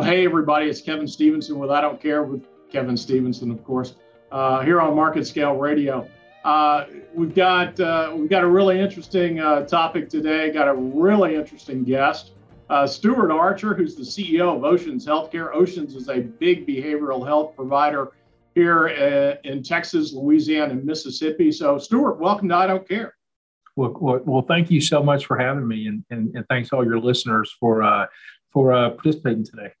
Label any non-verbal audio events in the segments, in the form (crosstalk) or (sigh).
Well, hey, everybody, it's Kevin Stevenson with I Don't Care with Kevin Stevenson, of course, uh, here on Market Scale Radio. Uh, we've got uh, we've got a really interesting uh, topic today. Got a really interesting guest, uh, Stuart Archer, who's the CEO of Oceans Healthcare. Oceans is a big behavioral health provider here uh, in Texas, Louisiana, and Mississippi. So, Stuart, welcome to I Don't Care. Well, well, well thank you so much for having me, and, and, and thanks all your listeners for for participating today.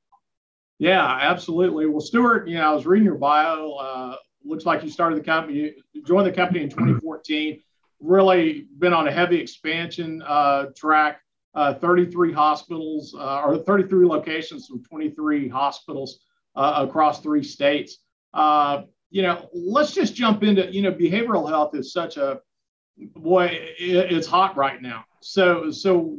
Yeah, absolutely. Well, Stuart, you know, I was reading your bio looks like you started the company, you joined the company in 2014. Really been on a heavy expansion uh, track. Uh, 33 hospitals uh, or 33 locations from 23 hospitals uh, across three states. Uh, you know, let's just jump into you know behavioral health is such a boy. It, it's hot right now. So so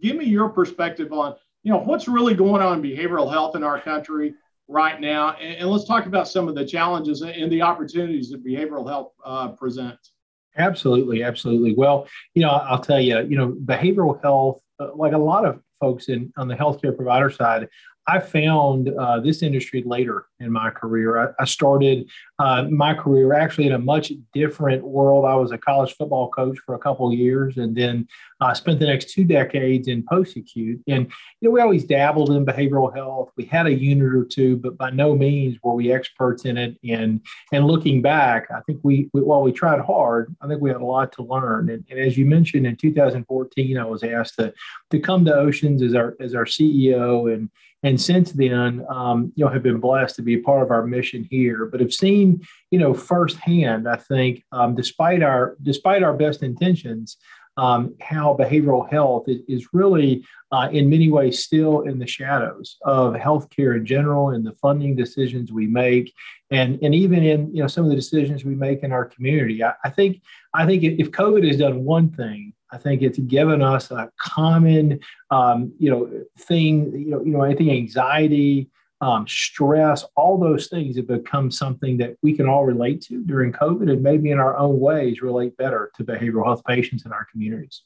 give me your perspective on you know what's really going on in behavioral health in our country right now. And, and, let's talk about some of the challenges and the opportunities that behavioral health uh, presents. Absolutely, absolutely. Well, you know, I'll tell you, you know, behavioral health, uh, like a lot of folks in on the healthcare provider side, I found uh, this industry later in my career. I, I started uh, my career actually in a much different world. I was a college football coach for a couple of years, and then I uh, spent the next two decades in post acute. And you know, we always dabbled in behavioral health. We had a unit or two, but by no means were we experts in it. And and looking back, I think we, we while we tried hard, I think we had a lot to learn. And, and as you mentioned, in 2014, I was asked to to come to Oceans as our as our CEO and and since then, um, you know, have been blessed to be a part of our mission here, but have seen, you know, firsthand, I think, um, despite our despite our best intentions, um, how behavioral health is, is really, uh, in many ways, still in the shadows of healthcare in general and the funding decisions we make, and and even in you know some of the decisions we make in our community. I, I think I think if COVID has done one thing, I think it's given us a common, um, you know, thing. You know, you know, I think anxiety, um, stress, all those things have become something that we can all relate to during COVID, and maybe in our own ways relate better to behavioral health patients in our communities.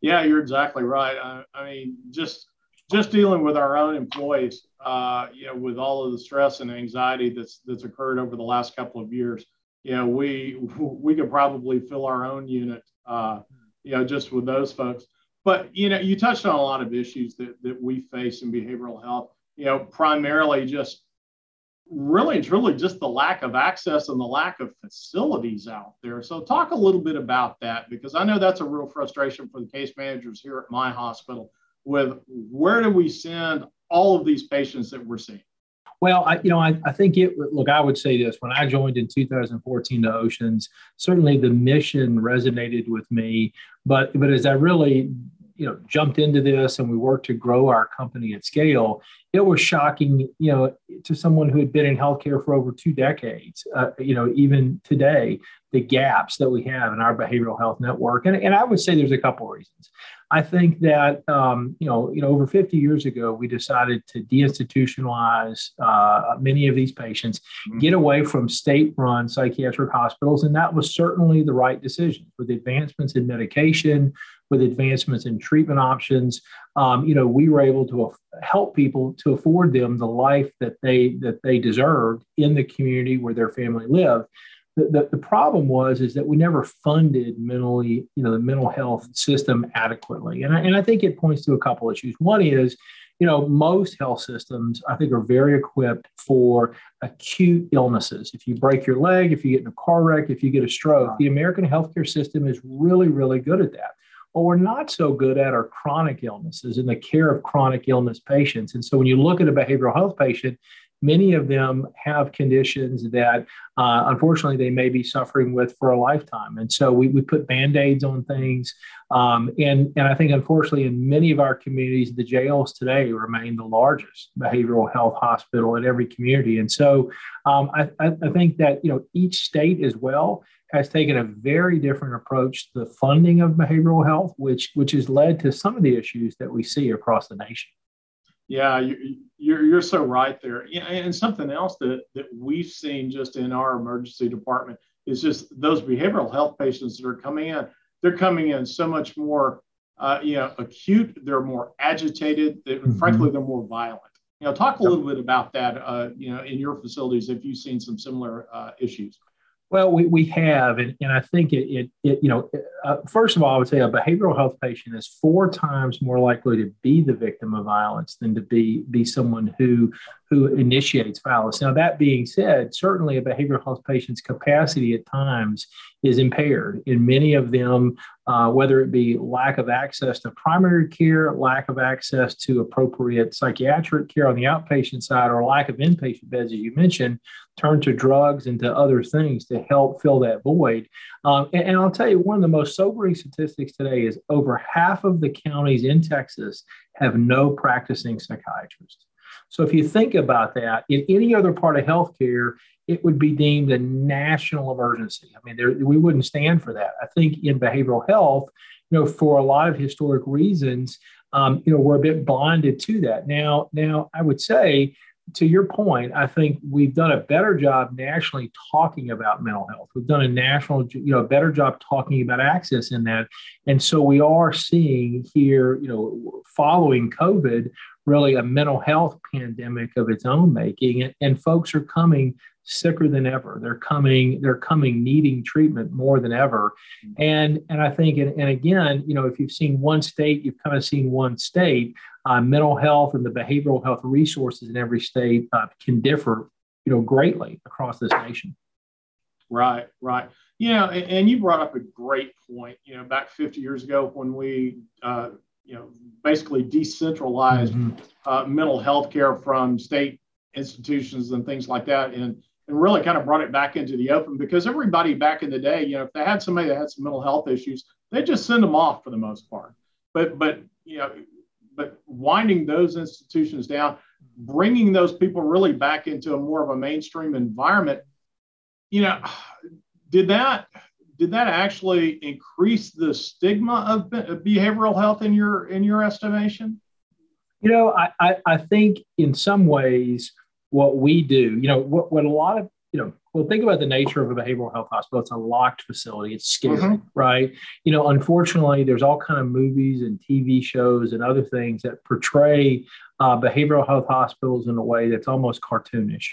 Yeah, you're exactly right. I, I mean, just just dealing with our own employees, uh, you know, with all of the stress and anxiety that's that's occurred over the last couple of years, you know, we we could probably fill our own unit. Uh, you know, just with those folks. But, you know, you touched on a lot of issues that, that we face in behavioral health, you know, primarily just really truly just the lack of access and the lack of facilities out there. So talk a little bit about that because I know that's a real frustration for the case managers here at my hospital with where do we send all of these patients that we're seeing? Well, I, you know, I, I think it, look, I would say this when I joined in 2014 to Oceans, certainly the mission resonated with me. But, but as I really, you know, jumped into this and we worked to grow our company at scale, it was shocking, you know, to someone who had been in healthcare for over two decades, uh, you know, even today, the gaps that we have in our behavioral health network. And, and I would say there's a couple of reasons. I think that um, you know, you know, over 50 years ago, we decided to deinstitutionalize uh, many of these patients, mm-hmm. get away from state-run psychiatric hospitals, and that was certainly the right decision. With advancements in medication, with advancements in treatment options, um, you know, we were able to help people to afford them the life that they that they deserved in the community where their family lived the, the, problem was is that we never funded mentally, you know, the mental health system adequately. And I, and I think it points to a couple issues. One is, you know, most health systems, I think, are very equipped for acute illnesses. If you break your leg, if you get in a car wreck, if you get a stroke, the American healthcare system is really, really good at that. What we're not so good at are chronic illnesses and the care of chronic illness patients. And so when you look at a behavioral health patient, Many of them have conditions that uh, unfortunately they may be suffering with for a lifetime. And so we, we put band aids on things. Um, and, and I think, unfortunately, in many of our communities, the jails today remain the largest behavioral health hospital in every community. And so um, I, I think that you know each state as well has taken a very different approach to the funding of behavioral health, which which has led to some of the issues that we see across the nation. Yeah, you, you're, you're so right there. Yeah, and something else that, that we've seen just in our emergency department is just those behavioral health patients that are coming in. They're coming in so much more, uh, you know, acute. They're more agitated. They, mm-hmm. Frankly, they're more violent. You know, talk a little bit about that. Uh, you know, in your facilities, if you've seen some similar uh, issues. Well, we, we have, and, and I think it, it, it you know, uh, first of all, I would say a behavioral health patient is four times more likely to be the victim of violence than to be be someone who who initiates violence. Now, that being said, certainly a behavioral health patient's capacity at times is impaired. and many of them, uh, whether it be lack of access to primary care, lack of access to appropriate psychiatric care on the outpatient side, or lack of inpatient beds, as you mentioned, turn to drugs and to other things to help fill that void. Um, and, and I'll tell you, one of the most sobering statistics today is over half of the counties in Texas have no practicing psychiatrist. So if you think about that, in any other part of healthcare, it would be deemed a national emergency. I mean, there, we wouldn't stand for that. I think in behavioral health, you know, for a lot of historic reasons, um, you know, we're a bit blinded to that. Now, now I would say, to your point, I think we've done a better job nationally talking about mental health. We've done a national, you know, better job talking about access in that, and so we are seeing here, you know, following COVID, really a mental health pandemic of its own making, and, and folks are coming sicker than ever. They're coming, they're coming needing treatment more than ever. And and I think, and, and again, you know, if you've seen one state, you've kind of seen one state. Uh, mental health and the behavioral health resources in every state uh, can differ, you know, greatly across this nation. Right, right. You know, and, and, you brought up a great point. You know, back 50 years ago when we, uh, you know, basically decentralized mm-hmm. Uh, mental health care from state institutions and things like that, and and really kind of brought it back into the open because everybody back in the day, you know, if they had somebody that had some mental health issues, they just send them off for the most part. But but you know, but winding those institutions down, bringing those people really back into a more of a mainstream environment, you know, (sighs) did that did that actually increase the stigma of behavioral health in your in your estimation? You know, I, I, I think in some ways what we do, you know, what, what a lot of, you know, well, think about the nature of a behavioral health hospital. It's a locked facility. It's scary, mm-hmm. right? You know, unfortunately, there's all kind of movies and TV shows and other things that portray uh, behavioral health hospitals in a way that's almost cartoonish.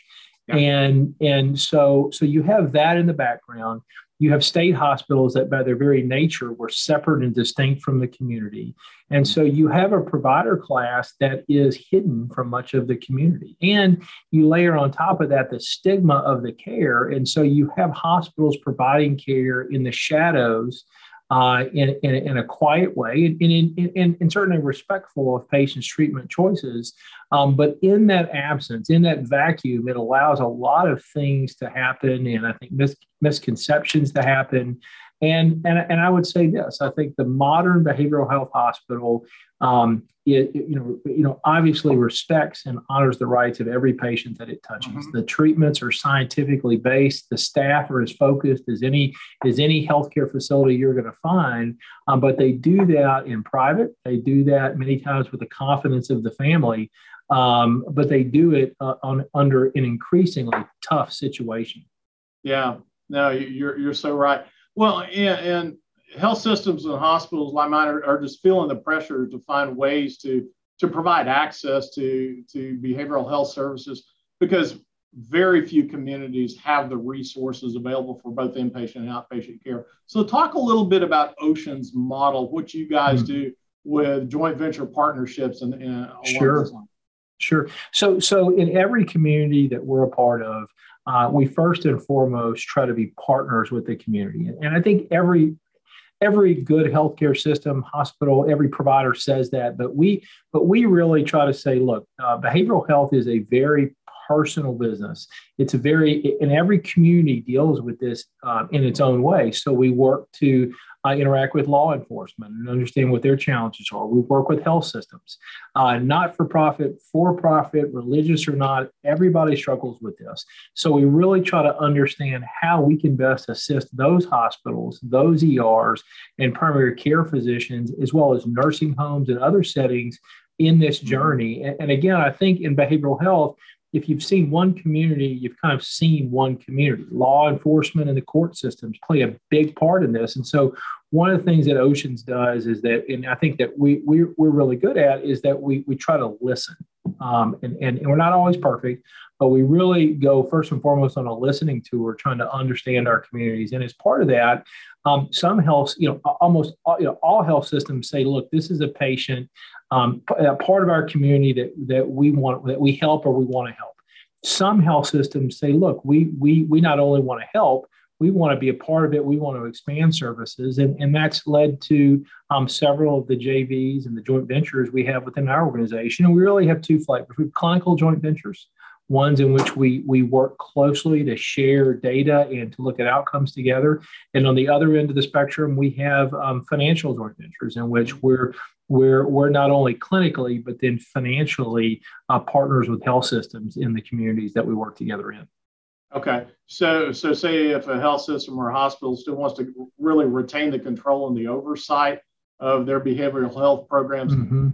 Yeah. And and so so you have that in the background you have state hospitals that, by their very nature, were separate and distinct from the community. And so you have a provider class that is hidden from much of the community. And you layer on top of that the stigma of the care. And so you have hospitals providing care in the shadows uh, in, in, in, a quiet way and, in, in, in, certainly respectful of patients' treatment choices. Um, but in that absence, in that vacuum, it allows a lot of things to happen and I think mis- misconceptions to happen. And, and, and I would say this I think the modern behavioral health hospital um, it, it, you know, you know, obviously respects and honors the rights of every patient that it touches. Mm-hmm. The treatments are scientifically based. The staff are as focused as any as any healthcare facility you're going to find. Um, but they do that in private. They do that many times with the confidence of the family. Um, but they do it uh, on under an increasingly tough situation. Yeah, no, you're you're so right. Well, and, and health systems and hospitals like mine are, are, just feeling the pressure to find ways to to provide access to to behavioral health services because very few communities have the resources available for both inpatient and outpatient care. So talk a little bit about Ocean's model, what you guys mm-hmm. do with joint venture partnerships and, and sure. Sure. So so in every community that we're a part of, uh, we first and foremost try to be partners with the community. And I think every every good healthcare system, hospital, every provider says that, but we but we really try to say, look, uh, behavioral health is a very personal business. It's a very, and every community deals with this uh, in its own way. So we work to uh, interact with law enforcement and understand what their challenges are. We work with health systems, uh, not for profit, for profit, religious or not. Everybody struggles with this. So we really try to understand how we can best assist those hospitals, those ERs, and primary care physicians, as well as nursing homes and other settings in this journey. And, and again, I think in behavioral health, if you've seen one community, you've kind of seen one community. Law enforcement and the court systems play a big part in this. And so one of the things that Oceans does is that, and I think that we, we we're really good at is that we we try to listen. Um, and, and, and, we're not always perfect, but we really go first and foremost on a listening tour, trying to understand our communities. And as part of that, um, some health, you know, almost all, you know, all health systems say, look, this is a patient, um, a part of our community that, that we want, that we help or we want to help. Some health systems say, look, we, we, we not only want to help, we want to be a part of it. We want to expand services. And, and that's led to um, several of the JVs and the joint ventures we have within our organization. And we really have two flavors. We have clinical joint ventures, ones in which we, we work closely to share data and to look at outcomes together. And on the other end of the spectrum, we have um, financial joint ventures in which we're we're, we're not only clinically, but then financially uh, partners with health systems in the communities that we work together in. Okay, so so say if a health system or hospital still wants to really retain the control and the oversight of their behavioral health programs, mm-hmm.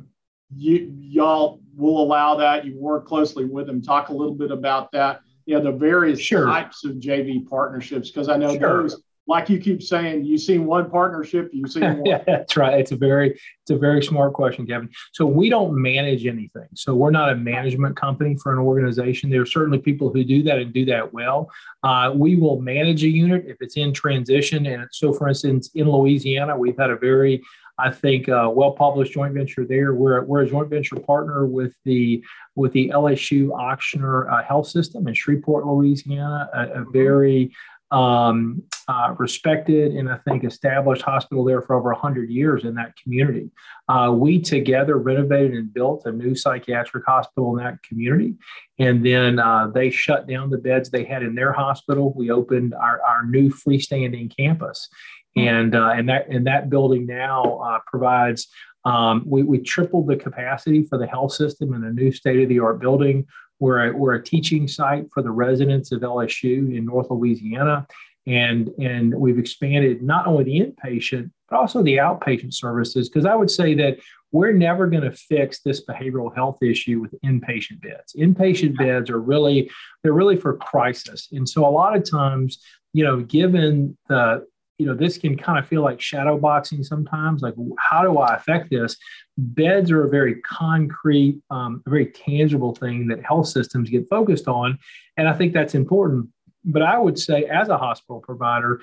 You y'all will allow that. You work closely with them. Talk a little bit about that. Yeah, you know, the various sure. types of JV partnerships because I know sure. those like you keep saying, you've seen one partnership, you've seen (laughs) one. yeah, that's right. It's a very, it's a very smart question, Kevin. So we don't manage anything. So we're not a management company for an organization. There are certainly people who do that and do that well. Uh, we will manage a unit if it's in transition. And so, for instance, in Louisiana, we've had a very I think uh, well-published joint venture there. We're, we're a joint venture partner with the with the LSU Ochsner uh, Health System in Shreveport, Louisiana. A, a mm-hmm. very um, uh, respected and I think established hospital there for over 100 years in that community. Uh, we together renovated and built a new psychiatric hospital in that community. And then uh, they shut down the beds they had in their hospital. We opened our, our new freestanding campus. And, uh, and, that, and that building now uh, provides um, we, we tripled the capacity for the health system in a new state of the art building. We're a, we're a teaching site for the residents of LSU in North Louisiana. And, and we've expanded not only the inpatient, but also the outpatient services. Because I would say that we're never going to fix this behavioral health issue with inpatient beds. Inpatient beds are really, they're really for crisis. And so a lot of times, you know, given the you know, this can kind of feel like shadow boxing sometimes. Like, how do I affect this? Beds are a very concrete, um, a very tangible thing that health systems get focused on. And I think that's important. But I would say, as a hospital provider,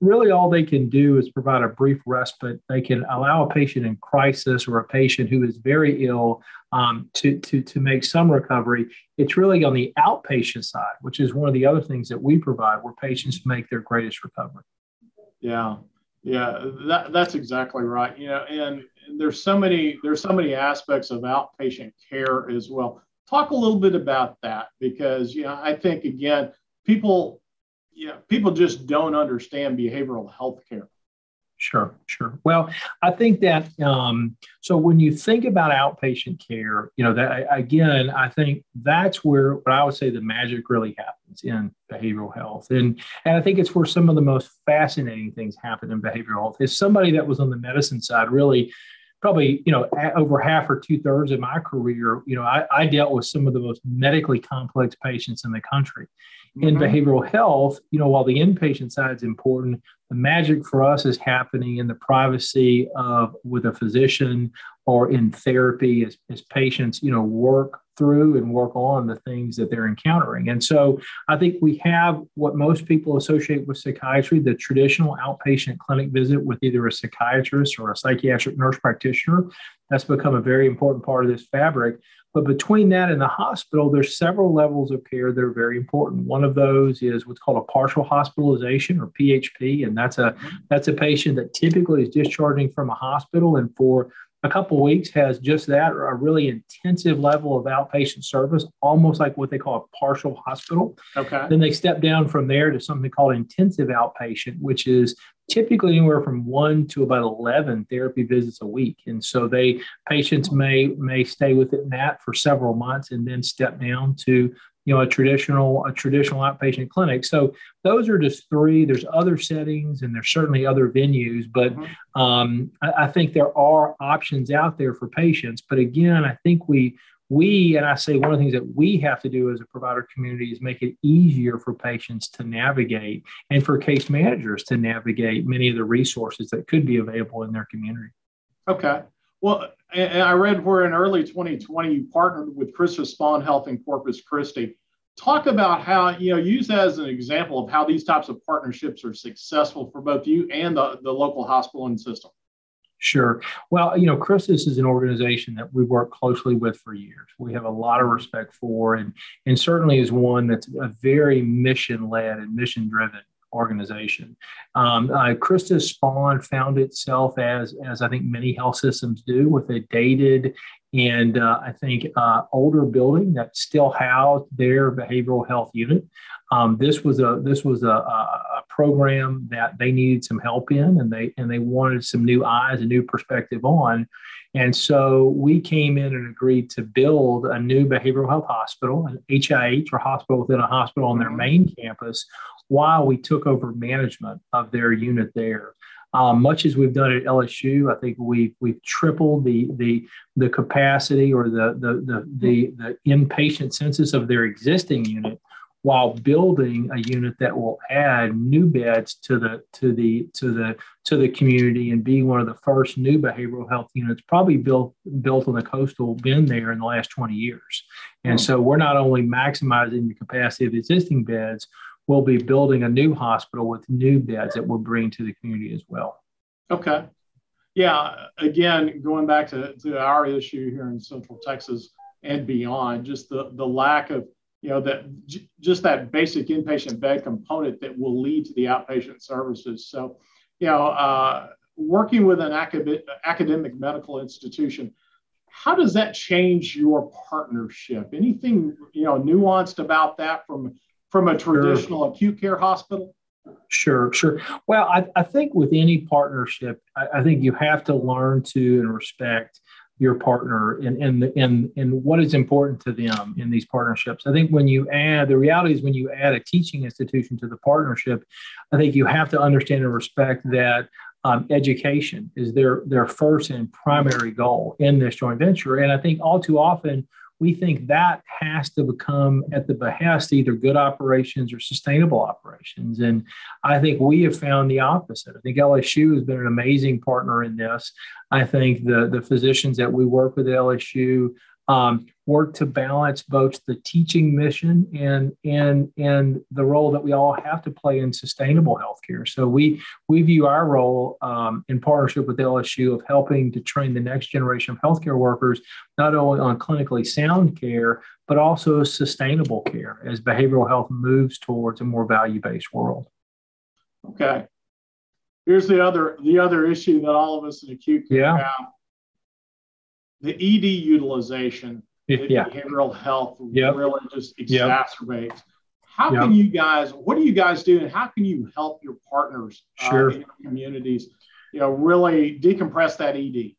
really all they can do is provide a brief respite. They can allow a patient in crisis or a patient who is very ill um, to, to, to make some recovery. It's really on the outpatient side, which is one of the other things that we provide where patients make their greatest recovery. Yeah, yeah, that, that's exactly right. You know, and there's so many there's so many aspects of outpatient care as well. Talk a little bit about that because you know I think again people you know people just don't understand behavioral health care Sure, sure. Well, I think that um, so when you think about outpatient care, you know, that again, I think that's where what I would say the magic really happens in behavioral health, and and I think it's where some of the most fascinating things happen in behavioral health. Is somebody that was on the medicine side really probably you know over half or two thirds of my career you know I, I, dealt with some of the most medically complex patients in the country mm-hmm. in behavioral health you know while the inpatient side is important the magic for us is happening in the privacy of with a physician or in therapy as, as patients, you know, work through and work on the things that they're encountering. And so I think we have what most people associate with psychiatry, the traditional outpatient clinic visit with either a psychiatrist or a psychiatric nurse practitioner. That's become a very important part of this fabric. But between that and the hospital, there's several levels of care that are very important. One of those is what's called a partial hospitalization or PHP, and that's a that's a patient that typically is discharging from a hospital and for a couple weeks has just that or a really intensive level of outpatient service almost like what they call a partial hospital. Okay. Then they step down from there to something called intensive outpatient which is typically anywhere from one to about 11 therapy visits a week. And so they patients may may stay within that for several months and then step down to you know a traditional a traditional outpatient clinic. So those are just three. There's other settings and there's certainly other venues but mm-hmm. um, I, I, think there are options out there for patients. But again i think we we and i say one of the things that we have to do as a provider community is make it easier for patients to navigate and for case managers to navigate many of the resources that could be available in their community. Okay. Well and I read where in early 2020 you partnered with Christus Spohn Health in Corpus Christi. Talk about how, you know, use that as an example of how these types of partnerships are successful for both you and the, the local hospital and system. Sure. Well, you know, Christus is an organization that we work closely with for years. We have a lot of respect for, and and certainly is one that's a very mission led and mission driven organization. Um, uh, Christus Spohn found itself as, as I think many health systems do, with a dated and uh, I think uh, older building that still housed their behavioral health unit. Um, this was a this was a, a, program that they needed some help in, and they and they wanted some new eyes, a new perspective on. And so we came in and agreed to build a new behavioral health hospital, an HIH or hospital within a hospital on their mm-hmm. main campus, while we took over management of their unit there. Um, much as we've done at LSU, I think we've we've tripled the the the capacity or the the the the, the inpatient census of their existing unit while building a unit that will add new beds to the to the to the to the community and be one of the first new behavioral health units probably built built on the coastal bend there in the last 20 years and so we're not only maximizing the capacity of existing beds we'll be building a new hospital with new beds that we'll bring to the community as well. Okay. Yeah again going back to, to our issue here in central texas and beyond just the the lack of you know that j- just that basic inpatient bed component that will lead to the outpatient services. So you know uh, working with an academic, academic medical institution how does that change your partnership? Anything you know nuanced about that from from a traditional sure. acute care hospital Sure, sure. Well, I, I think with any partnership, I, I, think you have to learn to and respect your partner and and and and what is important to them in these partnerships. I think when you add the reality is when you add a teaching institution to the partnership, I think you have to understand and respect that um, education is their their first and primary goal in this joint venture. And I think all too often we think that has to become at the behest either good operations or sustainable operations. And I think we have found the opposite. I think LSU has been an amazing partner in this. I think the, the physicians that we work with at LSU um, work to balance both the teaching mission and and and the role that we all have to play in sustainable healthcare. So we we view our role um, in partnership with LSU of helping to train the next generation of healthcare workers not only on clinically sound care but also sustainable care as behavioral health moves towards a more value based world. Okay. Here's the other the other issue that all of us in acute care yeah. have the ED utilization, yeah. behavioral health yep. really just exacerbates. Yep. How yep. can you guys, what do you guys do and how can you help your partners uh, sure. uh, in communities, you know, really decompress that ED?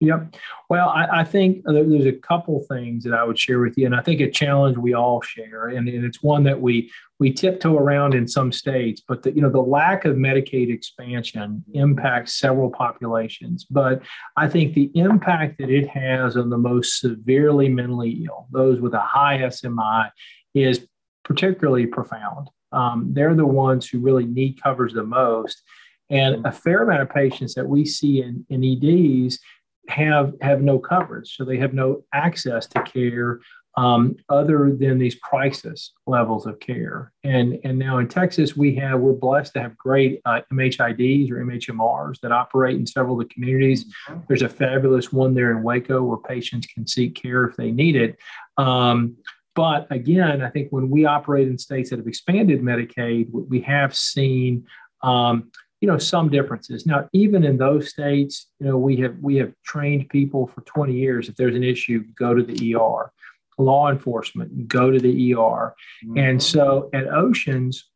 Yep. Well, I, I, think there's a couple things that I would share with you, and I think a challenge we all share, and, and it's one that we we tiptoe around in some states. But the, you know, the lack of Medicaid expansion impacts several populations. But I think the impact that it has on the most severely mentally ill, those with a high SMI, is particularly profound. Um, they're the ones who really need coverage the most. And a fair amount of patients that we see in, in EDs have have no coverage, so they have no access to care um, other than these crisis levels of care. And and now in Texas, we have we're blessed to have great uh, MHIDs or MHMRs that operate in several of the communities. Mm-hmm. There's a fabulous one there in Waco where patients can seek care if they need it. Um, but again, I think when we operate in states that have expanded Medicaid, we have seen um, you know some differences. Now even in those states you know we have we have trained people for 20 years. If there's an issue go to the er law enforcement go to the er mm-hmm. and so at oceans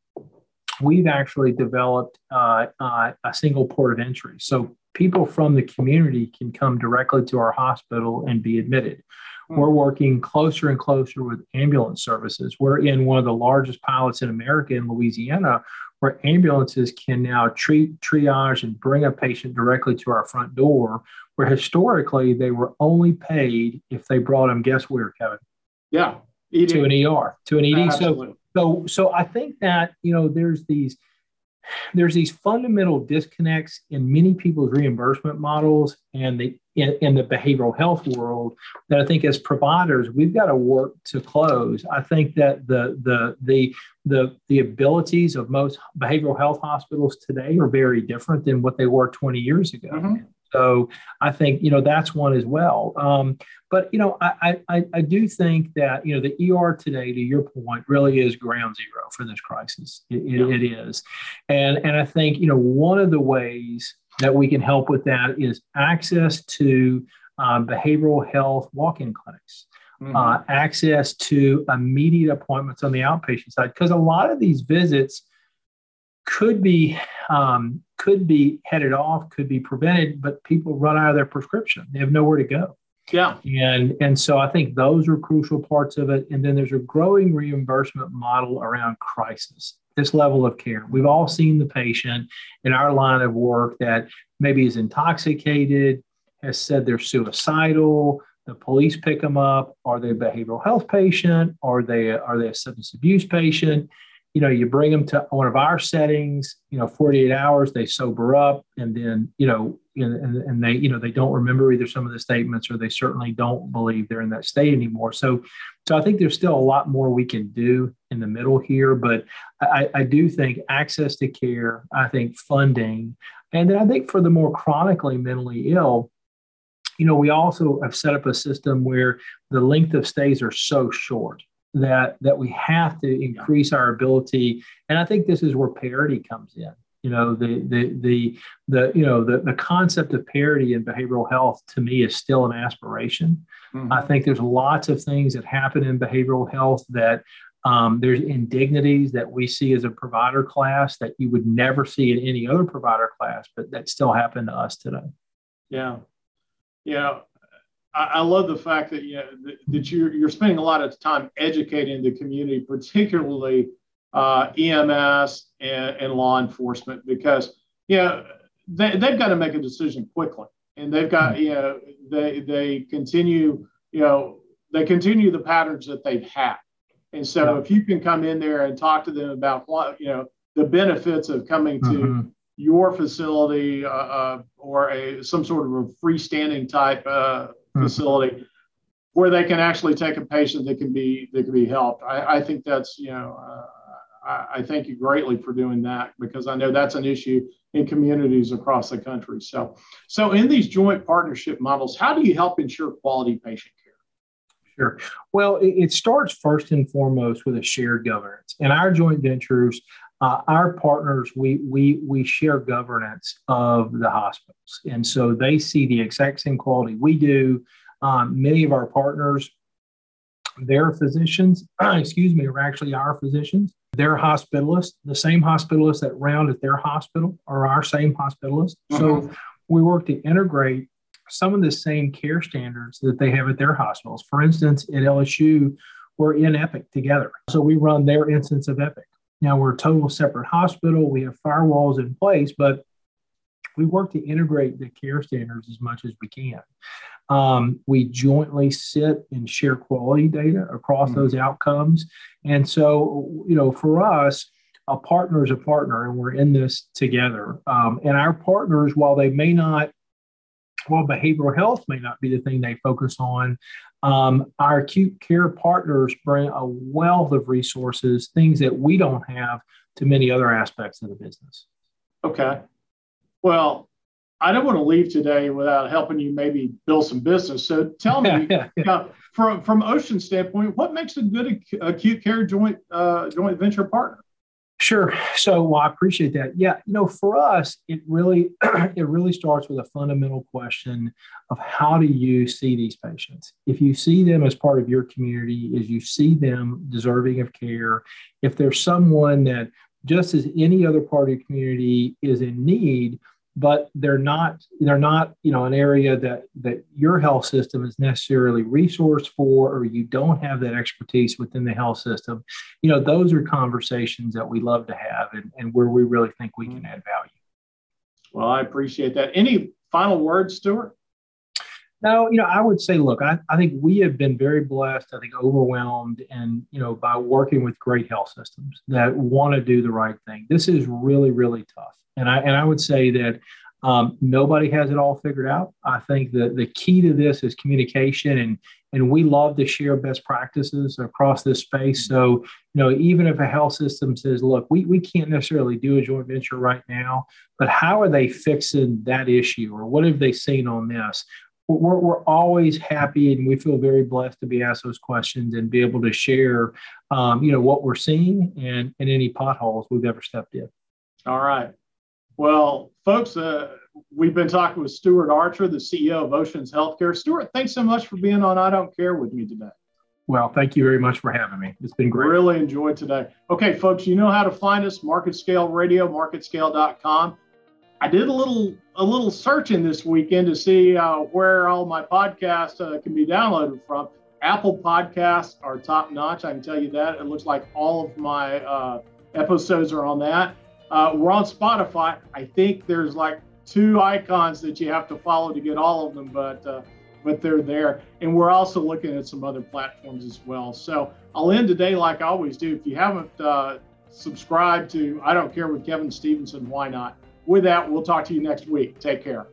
we've actually developed uh, uh, a single port of entry. So people from the community can come directly to our hospital and be admitted. Mm-hmm. we're working closer and closer with ambulance services. We're in one of the largest pilots in america in louisiana where ambulances can now treat, triage, and bring a patient directly to our front door, where historically they were only paid if they brought them, guess where, Kevin? Yeah. ED. To an ER, to an ED. So, so, so I think that, you know, there's these, there's these fundamental disconnects in many people's reimbursement models and they in, in the behavioral health world that I think as providers we've got to work to close. I think that the the the the the abilities of most behavioral health hospitals today are very different than what they were 20 years ago. Mm-hmm. So I think you know that's one as well. Um, but you know I, I I do think that you know the ER today, to your point, really is ground zero for this crisis. It, yeah. it, it is, and and I think you know one of the ways that we can help with that is access to um, behavioral health walk-in clinics. Mm-hmm. Uh, access to immediate appointments on the outpatient side because a lot of these visits could be um, could be headed off, could be prevented, but people run out of their prescription. They have nowhere to go. Yeah. And and so I think those are crucial parts of it. And then there's a growing reimbursement model around crisis, this level of care. We've all seen the patient in our line of work that maybe is intoxicated, has said they're suicidal. The police pick them up. Are they a behavioral health patient? Are they are they a substance abuse patient? You know, you bring them to one of our settings, you know, 48 hours, they sober up and then, you know, and, and they, you know, they don't remember either some of the statements or they certainly don't believe they're in that state anymore. So, so I think there's still a lot more we can do in the middle here, but I, I do think access to care, I think funding, and then I think for the more chronically mentally ill, you know, we also have set up a system where the length of stays are so short that that we have to increase our ability. And i think this is where parity comes in. You know the the the the you know the, the concept of parity in behavioral health to me is still an aspiration. Mm-hmm. i think there's lots of things that happen in behavioral health that um, there's indignities that we see as a provider class that you would never see in any other provider class but that still happen to us today. Yeah. Yeah I, I love the fact that you know, that, that you're you're spending a lot of time educating the community, particularly uh, EMS and, and, law enforcement, because you know they, they've got to make a decision quickly, and they've got you know they they continue you know they continue the patterns that they've had, and so if you can come in there and talk to them about what you know the benefits of coming to mm-hmm. your facility uh, uh, or a some sort of a freestanding type uh, mm-hmm. facility where they can actually take a patient that can be that can be helped. I, I think that's you know uh, I, I, thank you greatly for doing that because I know that's an issue in communities across the country. So so in these joint partnership models, how do you help ensure quality patient care? Sure. Well, it, it starts first and foremost with a shared governance. In our joint ventures, uh, our partners, we, we, we share governance of the hospitals. And so they see the exact same quality we do. Um, many of our partners, their physicians, (clears throat) excuse me, are actually our physicians. They're hospitalists. The same hospitalists that round at their hospital are our same hospitalists. Mm-hmm. So we work to integrate some of the same care standards that they have at their hospitals. For instance, at LSU, we're in Epic together. So we run their instance of Epic. Now we're a total separate hospital. We have firewalls in place, but we work to integrate the care standards as much as we can. Um, we jointly sit and share quality data across mm-hmm. those outcomes. And so, you know, for us, a partner is a partner, and we're in this together. Um, and our partners, while they may not while behavioral health may not be the thing they focus on, um, our acute care partners bring a wealth of resources, things that we don't have to many other aspects of the business. Okay. Well, I don't want to leave today without helping you maybe build some business. So tell me. (laughs) Uh, from from Ocean standpoint, what makes a good acute care joint uh, joint venture partner? Sure. So well, I appreciate that. Yeah, you know, for us, it really (clears throat) it really starts with a fundamental question of how do you see these patients? If you see them as part of your community, as you see them deserving of care, if there's someone that just as any other part of your community is in need, but they're not they're not you know an area that that your health system is necessarily resourced for or you don't have that expertise within the health system. You know those are conversations that we love to have and, and where we really think we mm-hmm. can add value. Well i appreciate that. Any final words stuart no, you know, I would say, look, I, I think we have been very blessed, I think overwhelmed and, you know, by working with great health systems that want to do the right thing. This is really, really tough. And I and I would say that Um, nobody has it all figured out. I think the, the key to this is communication and and we love to share best practices across this space. So, you know, even if a health system says, look, we, we can't necessarily do a joint venture right now, but how are they fixing that issue or what have they seen on this? We're, we're always happy and we feel very blessed to be asked those questions and be able to share, um, you know, what we're seeing and, and any potholes we've ever stepped in. All right. Well, folks, uh, we've been talking with Stuart Archer, the CEO of Oceans Healthcare. Stuart, thanks so much for being on I Don't Care with me today. Well, thank you very much for having me. It's been great. Really enjoyed today. Okay, folks, you know how to find us: Market Scale Radio, MarketScale.com. I did a little a little searching this weekend to see uh, where all my podcasts uh, can be downloaded from. Apple Podcasts are top notch. I can tell you that. It looks like all of my uh, episodes are on that. Uh, we're on Spotify. I think there's like two icons that you have to follow to get all of them, but uh, but they're there. And we're also looking at some other platforms as well. So I'll end today like I always do. If you haven't uh, subscribed to I Don't Care with Kevin Stevenson, why not? With that, we'll talk to you next week. Take care.